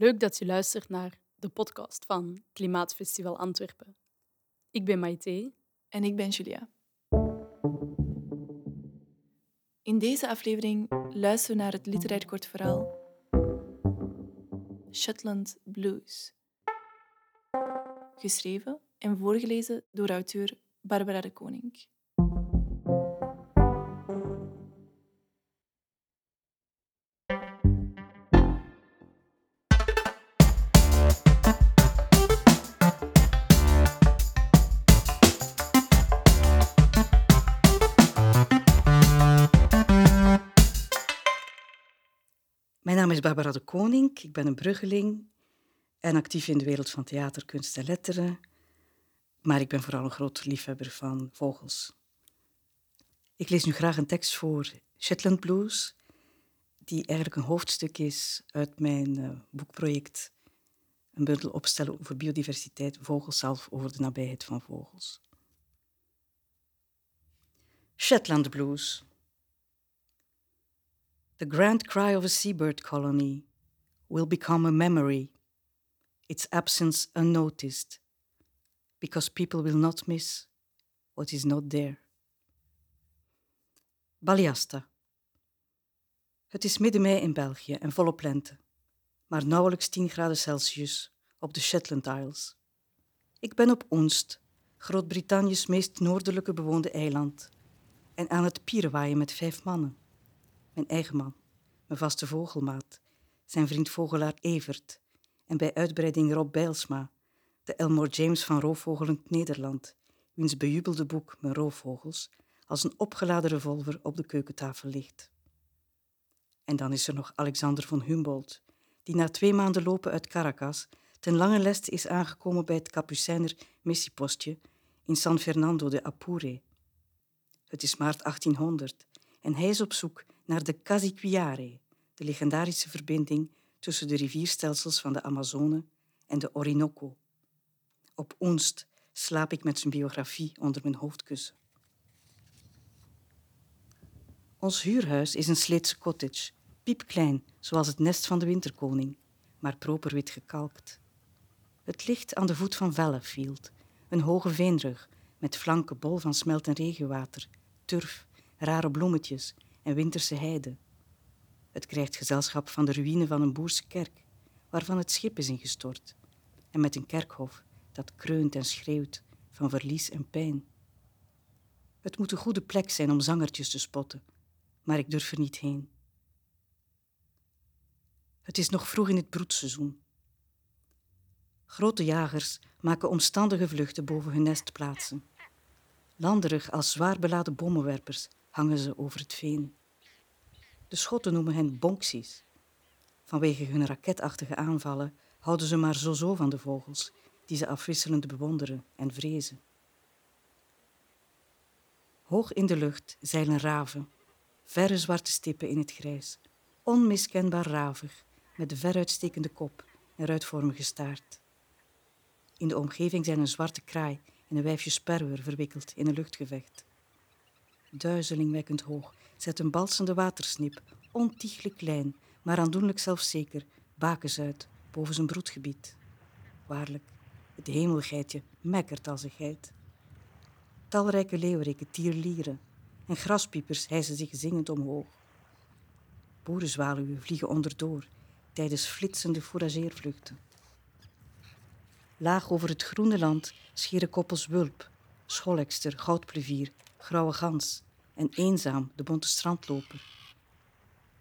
Leuk dat je luistert naar de podcast van Klimaatfestival Antwerpen. Ik ben Maite. En ik ben Julia. In deze aflevering luisteren we naar het literair kort verhaal Shetland Blues. Geschreven en voorgelezen door auteur Barbara de Koning. Mijn naam is Barbara de Koning, ik ben een bruggeling en actief in de wereld van theater, kunst en letteren. Maar ik ben vooral een groot liefhebber van vogels. Ik lees nu graag een tekst voor Shetland Blues, die eigenlijk een hoofdstuk is uit mijn uh, boekproject. Een bundel opstellen over biodiversiteit, vogels zelf, over de nabijheid van vogels. Shetland Blues. The grand cry of a seabird colony will become a memory, its absence unnoticed, because people will not miss what is not there. Baliasta. Het is midden mei in België en volop lente, maar nauwelijks 10 graden Celsius op de Shetland Isles. Ik ben op Onst, Groot-Brittannië's meest noordelijke bewoonde eiland, en aan het pierenwaaien met vijf mannen mijn eigen man, mijn vaste vogelmaat, zijn vriend vogelaar Evert en bij uitbreiding Rob Bijlsma, de Elmore James van Roofvogelend Nederland, wiens bejubelde boek Mijn roofvogels als een opgeladen revolver op de keukentafel ligt. En dan is er nog Alexander von Humboldt, die na twee maanden lopen uit Caracas ten lange leste is aangekomen bij het Capucijner missiepostje in San Fernando de Apure. Het is maart 1800 en hij is op zoek naar de Casiquiare, de legendarische verbinding tussen de rivierstelsels van de Amazone en de Orinoco. Op Oenst slaap ik met zijn biografie onder mijn hoofdkussen. Ons huurhuis is een Sleetse cottage, piepklein, zoals het nest van de winterkoning, maar proper wit gekalkt. Het ligt aan de voet van Vellefield, een hoge veenrug met flanken bol van smelt- en regenwater, turf, rare bloemetjes en winterse heide. Het krijgt gezelschap van de ruïne van een boerse kerk, waarvan het schip is ingestort, en met een kerkhof dat kreunt en schreeuwt van verlies en pijn. Het moet een goede plek zijn om zangertjes te spotten, maar ik durf er niet heen. Het is nog vroeg in het broedseizoen. Grote jagers maken omstandige vluchten boven hun nestplaatsen. Landerig als zwaar beladen bommenwerpers hangen ze over het veen. De Schotten noemen hen bonksies. Vanwege hun raketachtige aanvallen houden ze maar zo-zo van de vogels, die ze afwisselend bewonderen en vrezen. Hoog in de lucht zeilen raven, verre zwarte stippen in het grijs, onmiskenbaar ravig, met de veruitstekende kop en ruitvormige staart. In de omgeving zijn een zwarte kraai en een wijfje sperwer verwikkeld in een luchtgevecht. Duizelingwekkend hoog zet een balsende watersnip, ontiegelijk klein, maar aandoenlijk zelfzeker, bakens uit boven zijn broedgebied. Waarlijk, het hemelgeitje mekkert als een geit. Talrijke leeuweriken tierlieren en graspiepers hijsen zich zingend omhoog. Boerenzwaluwen vliegen onderdoor tijdens flitsende fourageervluchten. Laag over het groene land scheren koppels wulp, scholekster, goudplevier, grauwe gans en eenzaam de bonte strandloper.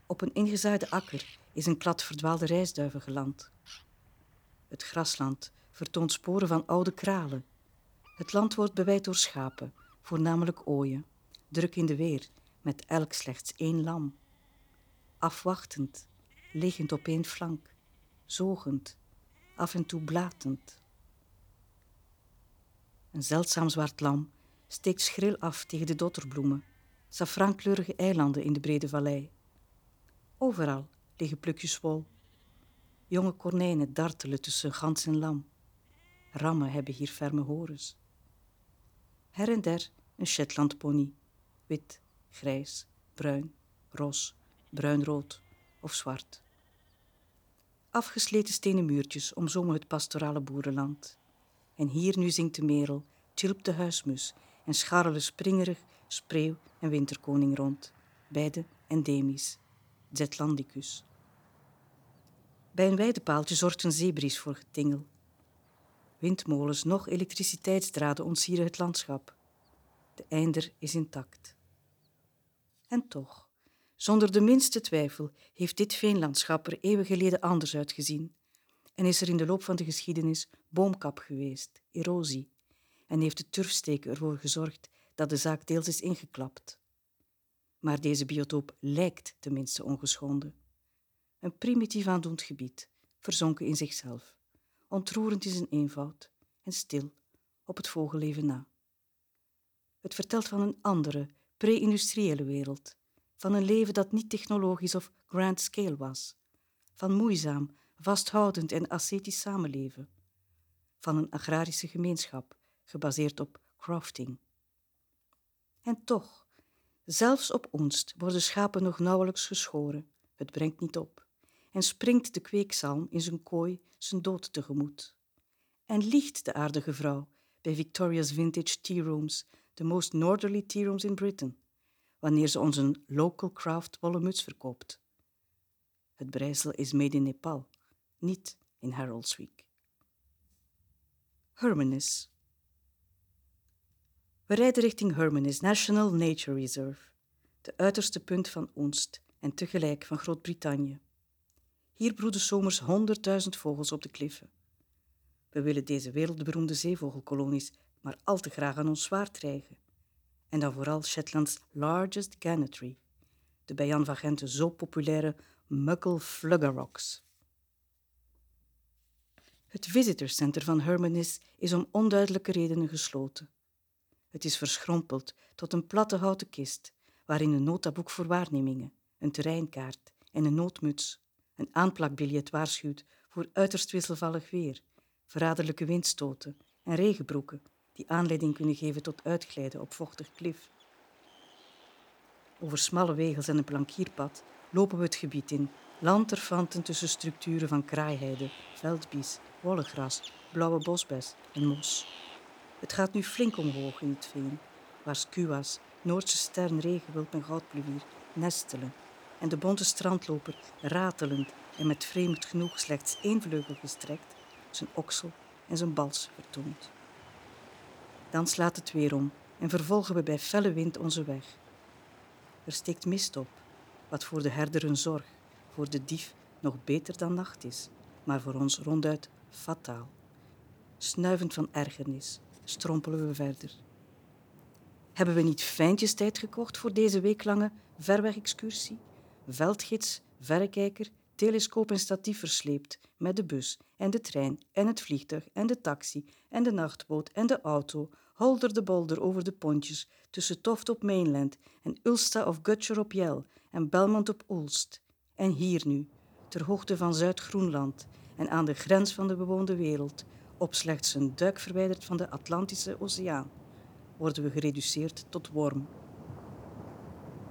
Op een ingezaaide akker is een klad verdwaalde reisduiven geland. Het grasland vertoont sporen van oude kralen. Het land wordt bewijd door schapen, voornamelijk ooien, druk in de weer, met elk slechts één lam. Afwachtend, liggend op één flank, zogend, af en toe blatend. Een zeldzaam zwart lam steekt schril af tegen de dotterbloemen, safraankleurige eilanden in de brede vallei. Overal liggen plukjes wol. Jonge konijnen dartelen tussen gans en lam. Rammen hebben hier ferme horens. Her en der een Shetlandpony, wit, grijs, bruin, ros, bruinrood of zwart. Afgesleten stenen muurtjes omzomen het pastorale boerenland. En hier nu zingt de merel, chilpt de huismus en scharrelen springerig spreeuw en winterkoning rond, beide endemies, Zetlandicus. Bij een weidepaaltje een zeebries voor getingel. Windmolens nog elektriciteitsdraden ontsieren het landschap. De einder is intact. En toch, zonder de minste twijfel, heeft dit veenlandschap er eeuwen geleden anders uitgezien en is er in de loop van de geschiedenis boomkap geweest, erosie, en heeft de turfsteken ervoor gezorgd dat de zaak deels is ingeklapt. Maar deze biotoop lijkt tenminste ongeschonden. Een primitief aandoend gebied, verzonken in zichzelf, ontroerend in zijn eenvoud en stil op het vogelleven na. Het vertelt van een andere, pre-industriële wereld, van een leven dat niet technologisch of grand scale was, van moeizaam, vasthoudend en ascetisch samenleven, van een agrarische gemeenschap gebaseerd op crafting. En toch, zelfs op ons worden schapen nog nauwelijks geschoren, het brengt niet op, en springt de kweekzalm in zijn kooi zijn dood tegemoet. En liegt de aardige vrouw bij Victoria's Vintage Tea Rooms, de most northerly tea rooms in Britain, wanneer ze ons een local craft wollen muts verkoopt. Het breisel is made in Nepal, niet in Haroldsweek. Hermanus. We rijden richting Hermanus National Nature Reserve, de uiterste punt van Oonst en tegelijk van Groot-Brittannië. Hier broeden zomers honderdduizend vogels op de kliffen. We willen deze wereldberoemde zeevogelkolonies maar al te graag aan ons zwaard krijgen. En dan vooral Shetlands largest gannetry, de bij Jan van zo populaire Muckle Fluggerocks. Het visitorcenter van Hermanus is om onduidelijke redenen gesloten. Het is verschrompeld tot een platte houten kist, waarin een notaboek voor waarnemingen, een terreinkaart en een noodmuts, een aanplakbiljet waarschuwt voor uiterst wisselvallig weer, verraderlijke windstoten en regenbroeken die aanleiding kunnen geven tot uitglijden op vochtig klif. Over smalle wegels en een plankierpad lopen we het gebied in, lanterfanten tussen structuren van kraaiheide, veldbies, wollegras, blauwe bosbes en mos. Het gaat nu flink omhoog in het veen, waar skua's, Noordse stern, regenwulp en goudpluwier nestelen en de bonte strandloper ratelend en met vreemd genoeg slechts één vleugel gestrekt zijn oksel en zijn bals vertoont. Dan slaat het weer om en vervolgen we bij felle wind onze weg. Er steekt mist op, wat voor de herder een zorg, voor de dief nog beter dan nacht is, maar voor ons ronduit fataal. Snuivend van ergernis strompelen we verder. Hebben we niet fijntjes tijd gekocht voor deze weeklange verweg-excursie? Veldgids, verrekijker, telescoop en statief versleept met de bus en de trein en het vliegtuig en de taxi en de nachtboot en de auto, holder de bolder over de pontjes tussen Toft op Mainland en Ulsta of Gutcher op Jel en Belmont op Ulst. En hier nu, ter hoogte van Zuid-Groenland en aan de grens van de bewoonde wereld, op slechts een duik verwijderd van de Atlantische Oceaan, worden we gereduceerd tot worm.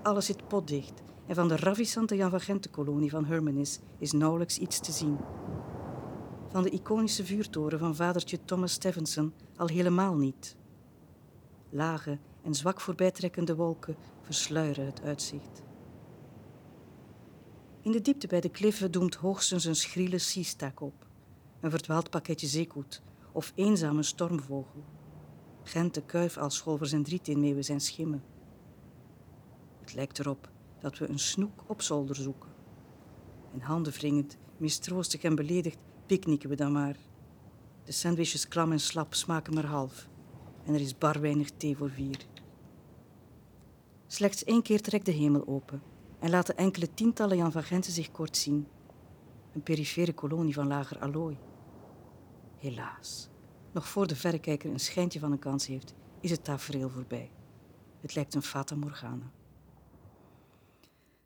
Alles zit potdicht en van de ravissante Jan van Gente-kolonie van Hermanus is nauwelijks iets te zien. Van de iconische vuurtoren van vadertje Thomas Stevenson al helemaal niet. Lage en zwak voorbijtrekkende wolken versluieren het uitzicht. In de diepte bij de kliffen doemt hoogstens een schriele siestak op, een verdwaald pakketje zeekoet of eenzame stormvogel. Gente, kuif als en drietinmeeuwen zijn schimmen. Het lijkt erop dat we een snoek op zolder zoeken. En handenwringend, mistroostig en beledigd picknicken we dan maar. De sandwiches klam en slap smaken maar half. En er is bar weinig thee voor vier. Slechts één keer trekt de hemel open en laten enkele tientallen Jan van Genten zich kort zien. Een perifere kolonie van lager allooi. Helaas, nog voor de verrekijker een schijntje van een kans heeft, is het tafereel voorbij. Het lijkt een fata morgana.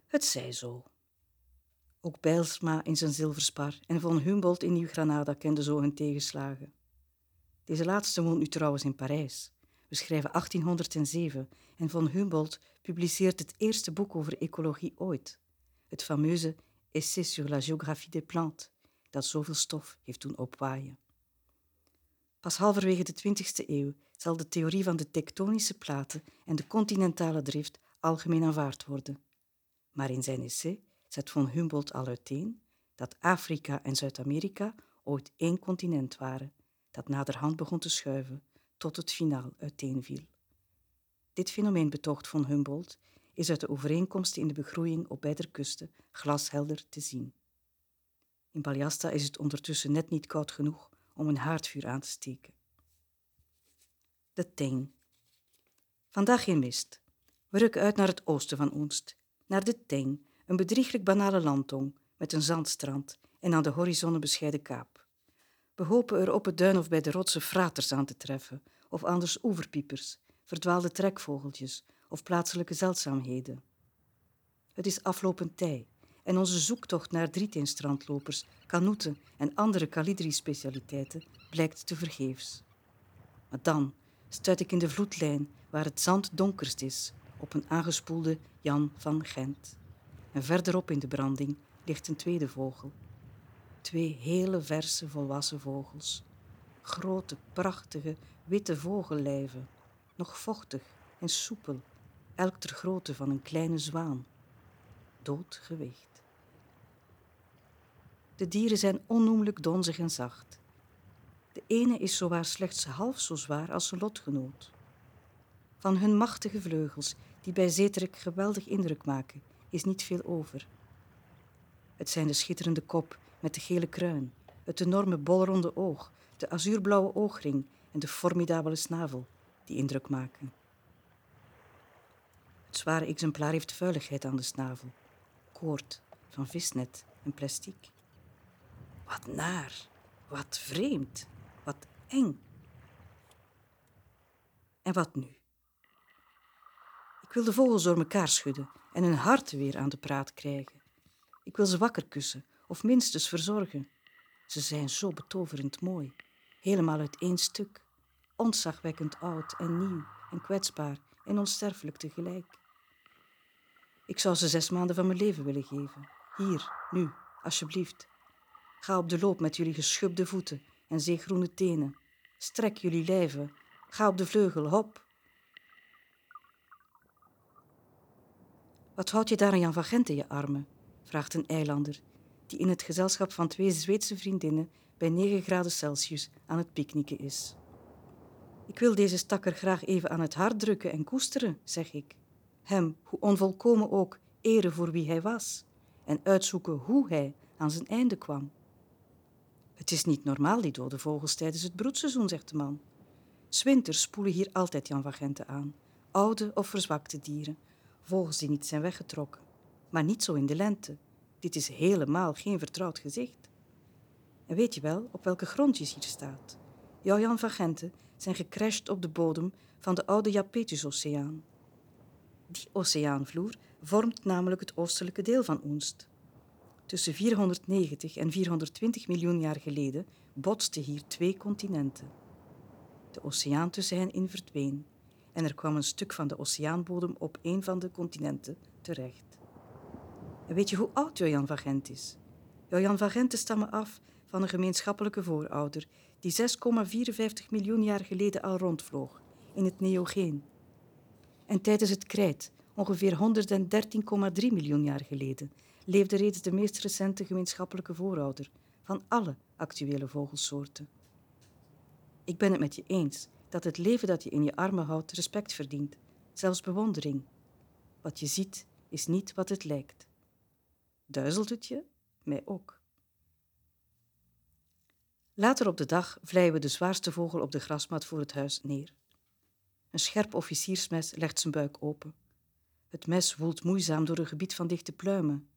Het zij zo. Ook Bijlsma in zijn zilverspar en von Humboldt in Nieuw-Granada kenden zo hun tegenslagen. Deze laatste woont nu trouwens in Parijs. We schrijven 1807 en von Humboldt publiceert het eerste boek over ecologie ooit, het fameuze Essai sur la géographie des plantes, dat zoveel stof heeft doen opwaaien. Pas halverwege de 20e eeuw zal de theorie van de tektonische platen en de continentale drift algemeen aanvaard worden. Maar in zijn essay zet von Humboldt al uiteen dat Afrika en Zuid-Amerika ooit één continent waren, dat naderhand begon te schuiven tot het finaal uiteenviel. Dit fenomeen betoogt von Humboldt is uit de overeenkomsten in de begroeiing op beide kusten glashelder te zien. In Baljasta is het ondertussen net niet koud genoeg om een haardvuur aan te steken. De Teng. Vandaag geen mist. We rukken uit naar het oosten van Oenst, naar de Teng, een bedrieglijk banale landtong met een zandstrand en aan de horizon een bescheiden kaap. We hopen er op het duin of bij de rotsen fraters aan te treffen, of anders oeverpiepers, verdwaalde trekvogeltjes of plaatselijke zeldzaamheden. Het is aflopend tij en onze zoektocht naar drieteenstrandlopers, kanoeten en andere kalidri-specialiteiten blijkt te vergeefs. Maar dan stuit ik in de vloedlijn waar het zand donkerst is op een aangespoelde Jan van Gent. En verderop in de branding ligt een tweede vogel. Twee hele verse volwassen vogels. Grote, prachtige, witte vogellijven, nog vochtig en soepel, elk ter grootte van een kleine zwaan. Doodgewicht. De dieren zijn onnoemelijk donzig en zacht. De ene is zowaar slechts half zo zwaar als zijn lotgenoot. Van hun machtige vleugels, die bij zeetrek geweldig indruk maken, is niet veel over. Het zijn de schitterende kop met de gele kruin, het enorme bolronde oog, de azuurblauwe oogring en de formidabele snavel die indruk maken. Het zware exemplaar heeft vuiligheid aan de snavel, koord van visnet en plastiek. Wat naar, wat vreemd, wat eng. En wat nu? Ik wil de vogels door elkaar schudden en hun hart weer aan de praat krijgen. Ik wil ze wakker kussen of minstens verzorgen. Ze zijn zo betoverend mooi, helemaal uit één stuk, ontzagwekkend oud en nieuw en kwetsbaar en onsterfelijk tegelijk. Ik zou ze zes maanden van mijn leven willen geven. Hier, nu, alsjeblieft. Ga op de loop met jullie geschubde voeten en zeegroene tenen. Strek jullie lijven. Ga op de vleugel, hop. Wat houd je daar aan Jan van Gent in je armen? vraagt een eilander, die in het gezelschap van twee Zweedse vriendinnen bij 9 graden Celsius aan het picknicken is. Ik wil deze stakker graag even aan het hart drukken en koesteren, zeg ik. Hem, hoe onvolkomen ook, eren voor wie hij was en uitzoeken hoe hij aan zijn einde kwam. Het is niet normaal, die dode vogels tijdens het broedseizoen, zegt de man. Swinters spoelen hier altijd Jan van Genten aan. Oude of verzwakte dieren, vogels die niet zijn weggetrokken. Maar niet zo in de lente. Dit is helemaal geen vertrouwd gezicht. En weet je wel op welke grondjes hier staat? Jouw Jan van Genten zijn gecrashed op de bodem van de oude Japetus-oceaan. Die oceaanvloer vormt namelijk het oostelijke deel van Oenst. Tussen 490 en 420 miljoen jaar geleden botsten hier twee continenten. De oceaan tussen hen in verdween en er kwam een stuk van de oceaanbodem op een van de continenten terecht. En weet je hoe oud Jojan van Gent is? Jojan van Gent stammen af van een gemeenschappelijke voorouder die 6,54 miljoen jaar geleden al rondvloog in het Neogeen. En tijdens het krijt, ongeveer 113,3 miljoen jaar geleden, leefde reeds de meest recente gemeenschappelijke voorouder van alle actuele vogelsoorten. Ik ben het met je eens dat het leven dat je in je armen houdt respect verdient, zelfs bewondering. Wat je ziet is niet wat het lijkt. Duizelt het je? Mij ook. Later op de dag vlijen we de zwaarste vogel op de grasmat voor het huis neer. Een scherp officiersmes legt zijn buik open. Het mes woelt moeizaam door een gebied van dichte pluimen.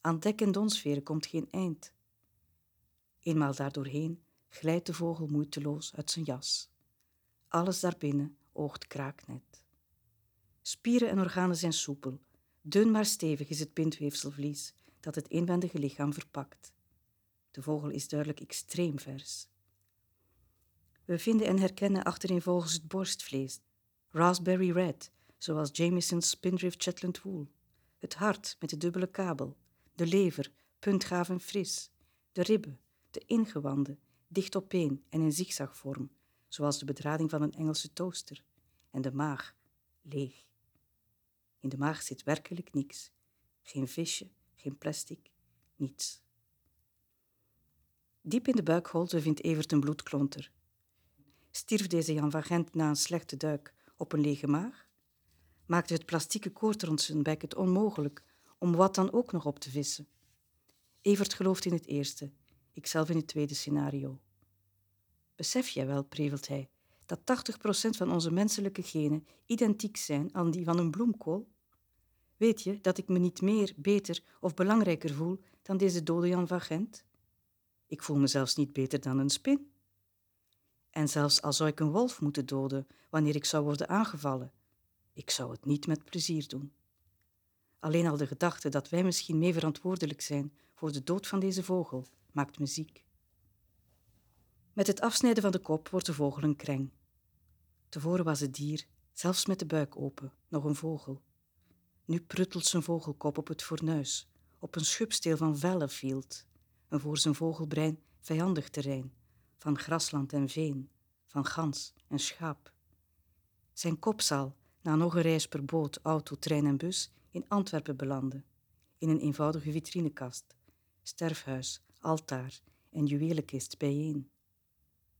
Aan dek en donsveren komt geen eind. Eenmaal daardoorheen glijdt de vogel moeiteloos uit zijn jas. Alles daarbinnen oogt kraaknet. Spieren en organen zijn soepel. Dun maar stevig is het bindweefselvlies dat het inwendige lichaam verpakt. De vogel is duidelijk extreem vers. We vinden en herkennen achtereenvolgens het borstvlees, raspberry red, zoals Jameson's Spindrift Shetland wool, het hart met de dubbele kabel, de lever, puntgaaf en fris, de ribben, de ingewanden, dicht opeen en in zigzagvorm, zoals de bedrading van een Engelse toaster, en de maag, leeg. In de maag zit werkelijk niks. Geen visje, geen plastic, niets. Diep in de buikholte vindt Evert een bloedklonter. Stierf deze Jan van Gent na een slechte duik op een lege maag? Maakte het plastieke koord rond zijn bek het onmogelijk om wat dan ook nog op te vissen? Evert gelooft in het eerste, ikzelf in het tweede scenario. Besef jij wel, prevelt hij, dat 80% van onze menselijke genen identiek zijn aan die van een bloemkool? Weet je dat ik me niet meer, beter of belangrijker voel dan deze dode Jan van Gent? Ik voel me zelfs niet beter dan een spin. En zelfs al zou ik een wolf moeten doden wanneer ik zou worden aangevallen, ik zou het niet met plezier doen. Alleen al de gedachte dat wij misschien mee verantwoordelijk zijn voor de dood van deze vogel maakt me ziek. Met het afsnijden van de kop wordt de vogel een kreng. Tevoren was het dier, zelfs met de buik open, nog een vogel. Nu pruttelt zijn vogelkop op het fornuis, op een schubsteel van Vellefield, een voor zijn vogelbrein vijandig terrein, van grasland en veen, van gans en schaap. Zijn kop zal, na nog een reis per boot, auto, trein en bus, in Antwerpen belanden, in een eenvoudige vitrinekast, sterfhuis, altaar en juwelenkist bijeen.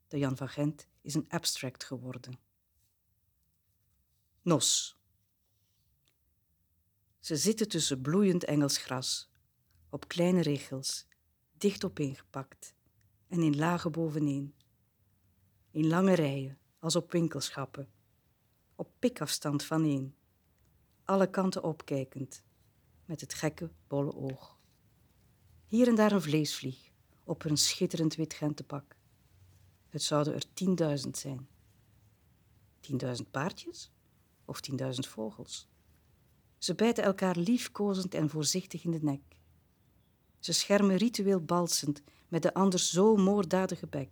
De Jan van Gent is een abstract geworden. Nos. Ze zitten tussen bloeiend Engels gras, op kleine regels, dicht opeengepakt en in lagen boveneen. In lange rijen, als op winkelschappen, op pikafstand van één, alle kanten opkijkend, met het gekke, bolle oog. Hier en daar een vleesvlieg, op een schitterend wit gentepak. Het zouden er tienduizend zijn. Tienduizend paardjes of tienduizend vogels? Ze bijten elkaar liefkozend en voorzichtig in de nek. Ze schermen ritueel balsend met de anders zo moorddadige bek.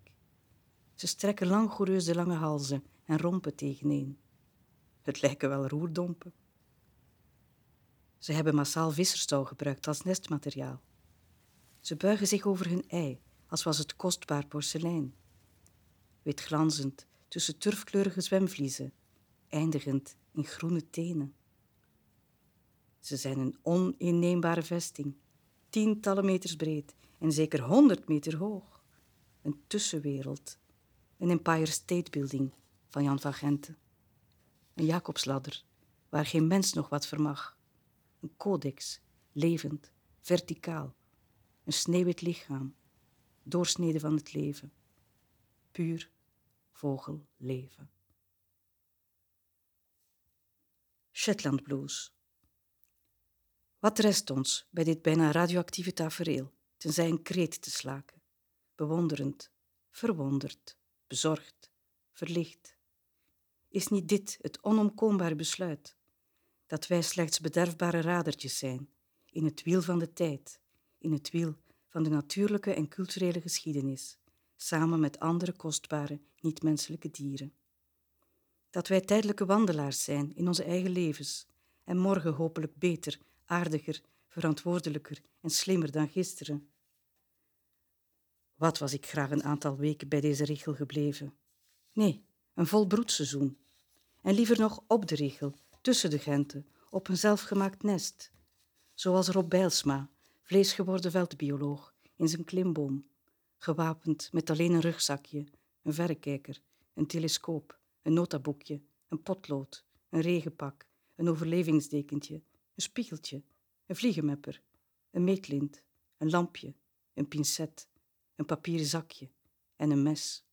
Ze strekken langoureus de lange halzen en rompen tegeneen. Het lijken wel roerdompen. Ze hebben massaal visserstouw gebruikt als nestmateriaal. Ze buigen zich over hun ei, als was het kostbaar porselein. Wit glanzend tussen turfkleurige zwemvliezen, eindigend in groene tenen. Ze zijn een oninneembare vesting, tientallen meters breed en zeker honderd meter hoog. Een tussenwereld, een Empire State Building van Jan van Gente. Een Jacobsladder, waar geen mens nog wat vermag. Een codex, levend, verticaal. Een sneeuwwit lichaam, doorsneden van het leven. Puur vogelleven. Shetland Blues. Wat rest ons bij dit bijna radioactieve tafereel, tenzij een kreet te slaken, bewonderend, verwonderd, bezorgd, verlicht? Is niet dit het onomkoombare besluit, dat wij slechts bederfbare radertjes zijn in het wiel van de tijd, in het wiel van de natuurlijke en culturele geschiedenis, samen met andere kostbare, niet-menselijke dieren? Dat wij tijdelijke wandelaars zijn in onze eigen levens en morgen hopelijk beter aardiger, verantwoordelijker en slimmer dan gisteren. Wat was ik graag een aantal weken bij deze richel gebleven? Nee, een vol broedseizoen. En liever nog op de richel, tussen de genten, op een zelfgemaakt nest. Zoals Rob Bijlsma, vleesgeworden veldbioloog, in zijn klimboom, gewapend met alleen een rugzakje, een verrekijker, een telescoop, een notaboekje, een potlood, een regenpak, een overlevingsdekentje, een spiegeltje, een vliegenmepper, een meetlint, een lampje, een pincet, een papieren zakje en een mes.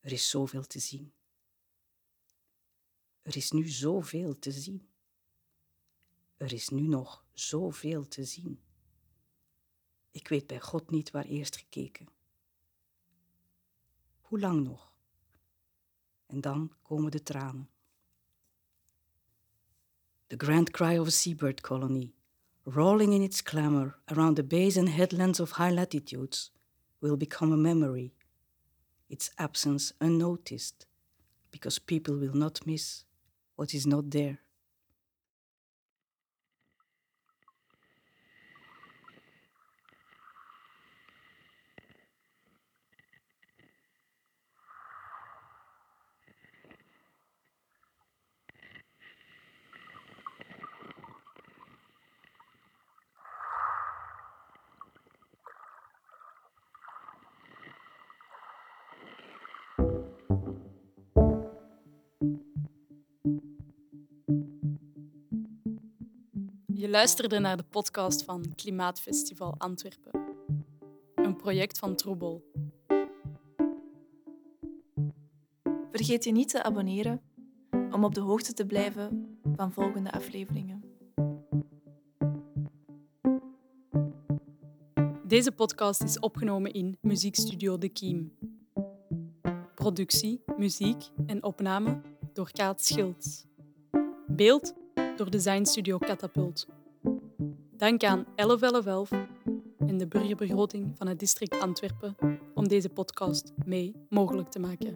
Er is zoveel te zien. Er is nu zoveel te zien. Er is nu nog zoveel te zien. Ik weet bij God niet waar eerst gekeken. Hoe lang nog? En dan komen de tranen. the grand cry of a seabird colony, rolling in its clamor around the bays and headlands of high latitudes, will become a memory, its absence unnoticed, because people will not miss what is not there. Je luisterde naar de podcast van Klimaatfestival Antwerpen, een project van Troebel. Vergeet je niet te abonneren om op de hoogte te blijven van volgende afleveringen. Deze podcast is opgenomen in Muziekstudio De Kiem. Productie, muziek en opname door Kaat Schilds. Beeld door Design Studio Catapult. Dank aan 1111 en de burgerbegroting van het district Antwerpen om deze podcast mee mogelijk te maken.